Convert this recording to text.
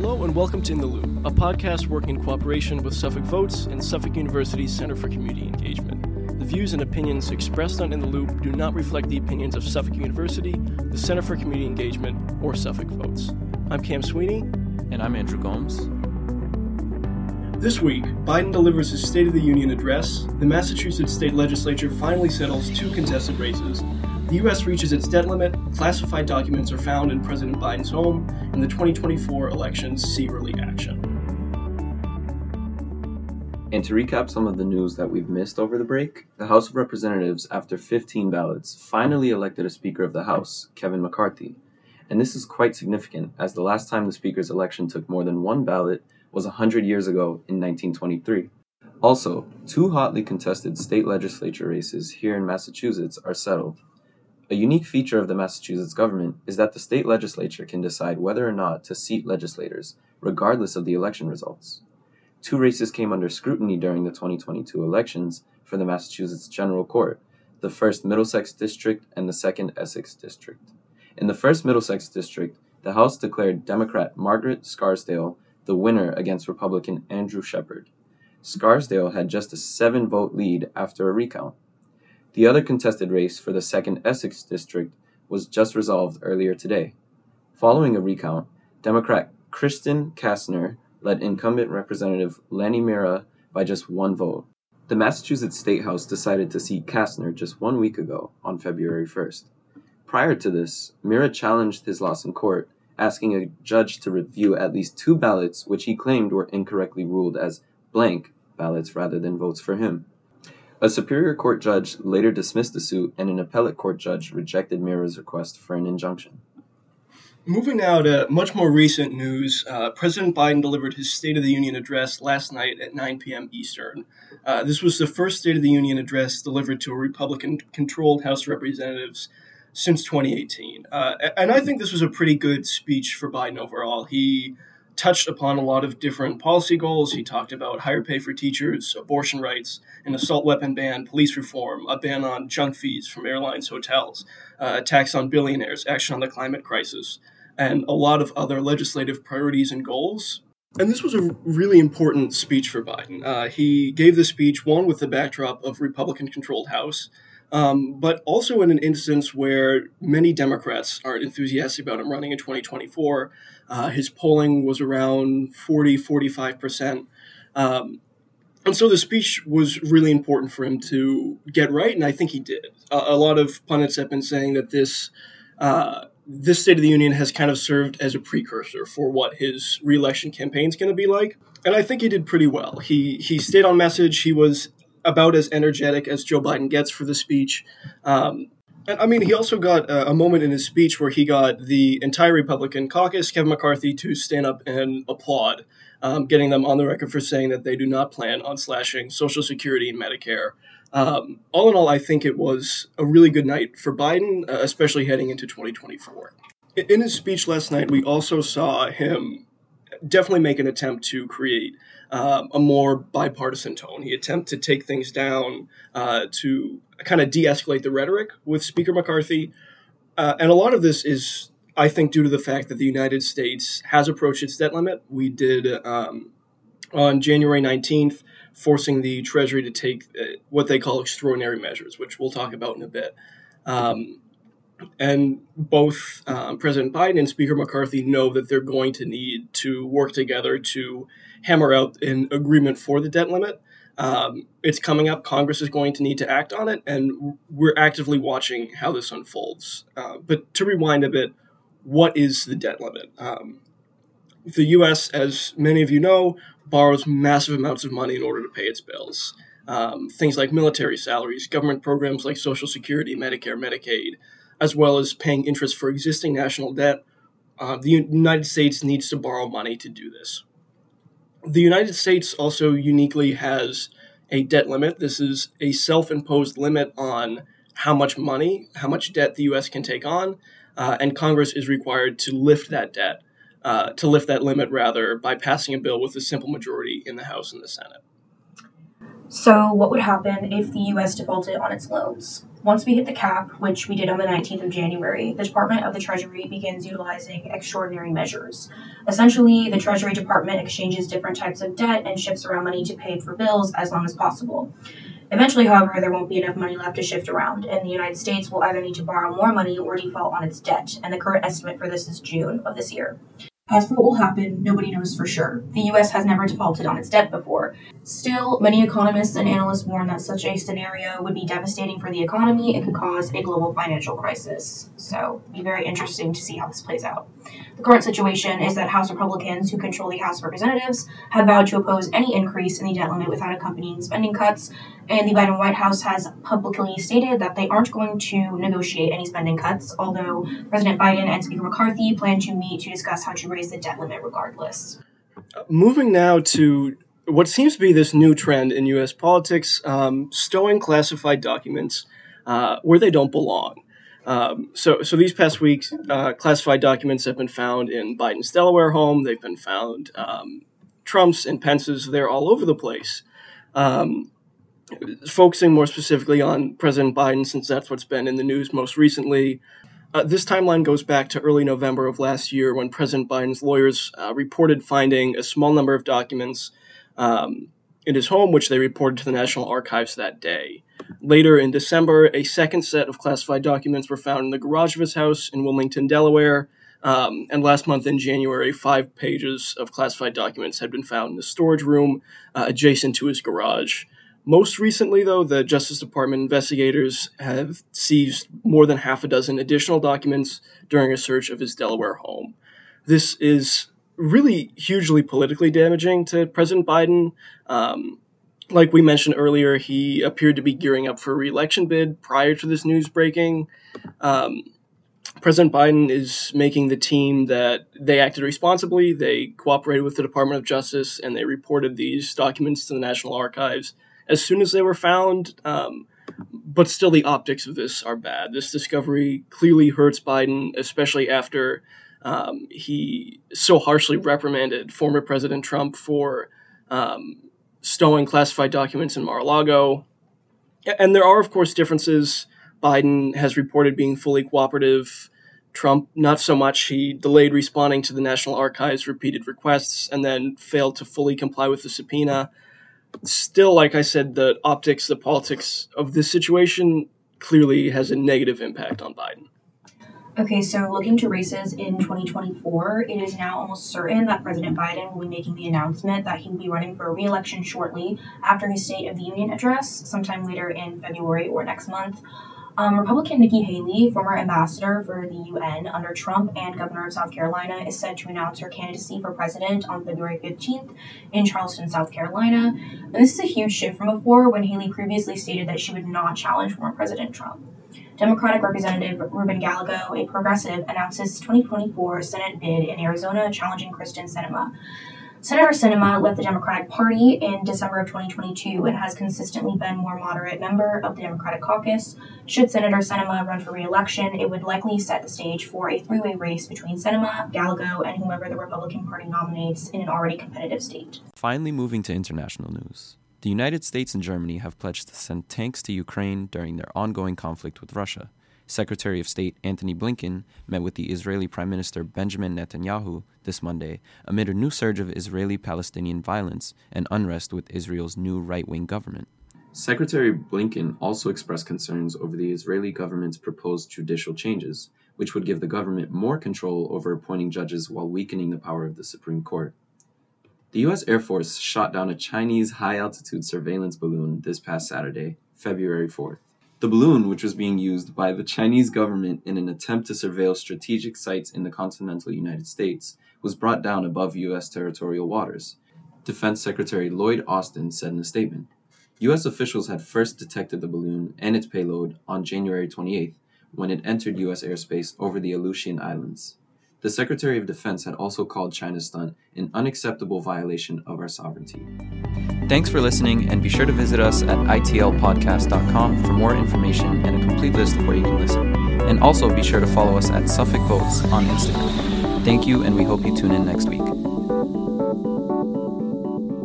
Hello and welcome to In the Loop, a podcast working in cooperation with Suffolk Votes and Suffolk University's Center for Community Engagement. The views and opinions expressed on In the Loop do not reflect the opinions of Suffolk University, the Center for Community Engagement, or Suffolk Votes. I'm Cam Sweeney. And I'm Andrew Gomes. This week, Biden delivers his State of the Union address, the Massachusetts state legislature finally settles two contested races, the U.S. reaches its debt limit, classified documents are found in President Biden's home, and the 2024 elections see early action. And to recap some of the news that we've missed over the break, the House of Representatives, after 15 ballots, finally elected a Speaker of the House, Kevin McCarthy. And this is quite significant, as the last time the Speaker's election took more than one ballot was 100 years ago in 1923. Also, two hotly contested state legislature races here in Massachusetts are settled. A unique feature of the Massachusetts government is that the state legislature can decide whether or not to seat legislators, regardless of the election results. Two races came under scrutiny during the 2022 elections for the Massachusetts General Court the first Middlesex District and the second Essex District. In the first Middlesex District, the House declared Democrat Margaret Scarsdale the winner against Republican Andrew Shepard. Scarsdale had just a seven vote lead after a recount. The other contested race for the second Essex district was just resolved earlier today. Following a recount, Democrat Kristin Kassner led incumbent Representative Lanny Mirra by just one vote. The Massachusetts State House decided to seat Kassner just one week ago, on February 1st. Prior to this, Mirra challenged his loss in court, asking a judge to review at least two ballots which he claimed were incorrectly ruled as blank ballots rather than votes for him. A Superior Court judge later dismissed the suit, and an appellate court judge rejected Mirra's request for an injunction. Moving now to much more recent news, uh, President Biden delivered his State of the Union address last night at 9 p.m. Eastern. Uh, this was the first State of the Union address delivered to a Republican controlled House of Representatives since 2018. Uh, and I think this was a pretty good speech for Biden overall. He touched upon a lot of different policy goals. He talked about higher pay for teachers, abortion rights, an assault weapon ban, police reform, a ban on junk fees from airlines, hotels, uh, a tax on billionaires, action on the climate crisis, and a lot of other legislative priorities and goals. And this was a really important speech for Biden. Uh, he gave the speech, one, with the backdrop of Republican controlled House, um, but also in an instance where many Democrats aren't enthusiastic about him running in 2024. Uh, his polling was around 40, 45%. Um, and so the speech was really important for him to get right, and I think he did. Uh, a lot of pundits have been saying that this uh, this State of the Union has kind of served as a precursor for what his reelection campaign is going to be like, and I think he did pretty well. He he stayed on message. He was about as energetic as Joe Biden gets for the speech. Um, and I mean, he also got a, a, moment in his speech where he got the entire Republican caucus, Kevin McCarthy, to stand up and applaud, um, getting them on the record for saying that they do not plan on slashing Social Security and Medicare. Um, all in all, I think it was a really good night for Biden, uh, especially heading into 2024. In his speech last night, we also saw him definitely make an attempt to create um, a more bipartisan tone. He attempted to take things down uh, to kind of de escalate the rhetoric with Speaker McCarthy. Uh, and a lot of this is, I think, due to the fact that the United States has approached its debt limit. We did um, on January 19th, forcing the Treasury to take uh, what they call extraordinary measures, which we'll talk about in a bit. Um, and both um, President Biden and Speaker McCarthy know that they're going to need to work together to hammer out an agreement for the debt limit. Um, it's coming up. Congress is going to need to act on it, and we're actively watching how this unfolds. Uh, but to rewind a bit, what is the debt limit? Um, the U.S., as many of you know, borrows massive amounts of money in order to pay its bills. Um, things like military salaries, government programs like Social Security, Medicare, Medicaid, as well as paying interest for existing national debt. Uh, the United States needs to borrow money to do this. The United States also uniquely has a debt limit. This is a self imposed limit on how much money, how much debt the U.S. can take on, uh, and Congress is required to lift that debt, uh, to lift that limit rather, by passing a bill with a simple majority in the House and the Senate. So, what would happen if the U.S. defaulted on its loans? Once we hit the cap, which we did on the 19th of January, the Department of the Treasury begins utilizing extraordinary measures. Essentially, the Treasury Department exchanges different types of debt and shifts around money to pay for bills as long as possible. Eventually, however, there won't be enough money left to shift around, and the United States will either need to borrow more money or default on its debt, and the current estimate for this is June of this year. As for what will happen, nobody knows for sure. The US has never defaulted on its debt before. Still, many economists and analysts warn that such a scenario would be devastating for the economy and could cause a global financial crisis. So, it'll be very interesting to see how this plays out. The current situation is that House Republicans, who control the House of Representatives, have vowed to oppose any increase in the debt limit without accompanying spending cuts, and the Biden White House has publicly stated that they aren't going to negotiate any spending cuts, although President Biden and Speaker McCarthy plan to meet to discuss how to raise raise the debt limit regardless. Moving now to what seems to be this new trend in U.S. politics um, stowing classified documents uh, where they don't belong. Um, so, so these past weeks, uh, classified documents have been found in Biden's Delaware home. They've been found um, Trump's and Pence's. They're all over the place. Um, focusing more specifically on President Biden, since that's what's been in the news most recently. Uh, this timeline goes back to early November of last year when President Biden's lawyers uh, reported finding a small number of documents um, in his home, which they reported to the National Archives that day. Later in December, a second set of classified documents were found in the garage of his house in Wilmington, Delaware. Um, and last month in January, five pages of classified documents had been found in the storage room uh, adjacent to his garage. Most recently, though, the Justice Department investigators have seized more than half a dozen additional documents during a search of his Delaware home. This is really hugely politically damaging to President Biden. Um, like we mentioned earlier, he appeared to be gearing up for a reelection bid prior to this news breaking. Um, President Biden is making the team that they acted responsibly. They cooperated with the Department of Justice and they reported these documents to the National Archives as soon as they were found. Um, but still, the optics of this are bad. This discovery clearly hurts Biden, especially after um, he so harshly reprimanded former President Trump for um, stowing classified documents in Mar a Lago. And there are, of course, differences. Biden has reported being fully cooperative. Trump, not so much. He delayed responding to the National Archives' repeated requests and then failed to fully comply with the subpoena still, like I said, the optics, the politics of this situation clearly has a negative impact on Biden. Okay, so looking to races in 2024, it is now almost certain that President Biden will be making the announcement that he will be running for re election shortly after his State of the Union address, sometime later in February or next month. Um, Republican Nikki Haley, former ambassador for the UN under Trump and governor of South Carolina, is set to announce her candidacy for president on February 15th in Charleston, South Carolina. And this is a huge shift from before when Haley previously stated that she would not challenge former President Trump. Democratic Representative Ruben Gallego, a progressive, announces 2024 Senate bid in Arizona challenging Kyrsten Sinema. Senator Sinema left the Democratic Party in December of 2022 and has consistently been more moderate member of the Democratic caucus. Should Senator Sinema run for re-election, it would likely set the stage for a three-way race between Sinema, Gallego, and whomever the Republican Party nominates in an already competitive state. Finally, moving to international news. The United States and Germany have pledged to send tanks to Ukraine during their ongoing conflict with Russia. Secretary of State Antony Blinken met with the Israeli Prime Minister Benjamin Netanyahu this Monday amid a new surge of Israeli Palestinian violence and unrest with Israel's new right wing government. Secretary Blinken also expressed concerns over the Israeli government's proposed judicial changes, which would give the government more control over appointing judges while weakening the power of the Supreme Court. The U.S. Air Force shot down a Chinese high altitude surveillance balloon this past Saturday, February 4th. The balloon, which was being used by the Chinese government in an attempt to surveil strategic sites in the continental United States, was brought down above U.S. territorial waters. Defense Secretary Lloyd Austin said in a statement. U.S. officials had first detected the balloon and its payload on January 28th when it entered U.S. airspace over the Aleutian Islands. The Secretary of Defense had also called China's stunt an unacceptable violation of our sovereignty. Thanks for listening, and be sure to visit us at itlpodcast.com for more information and a complete list of where you can listen. And also be sure to follow us at Suffolk Votes on Instagram. Thank you, and we hope you tune in next week.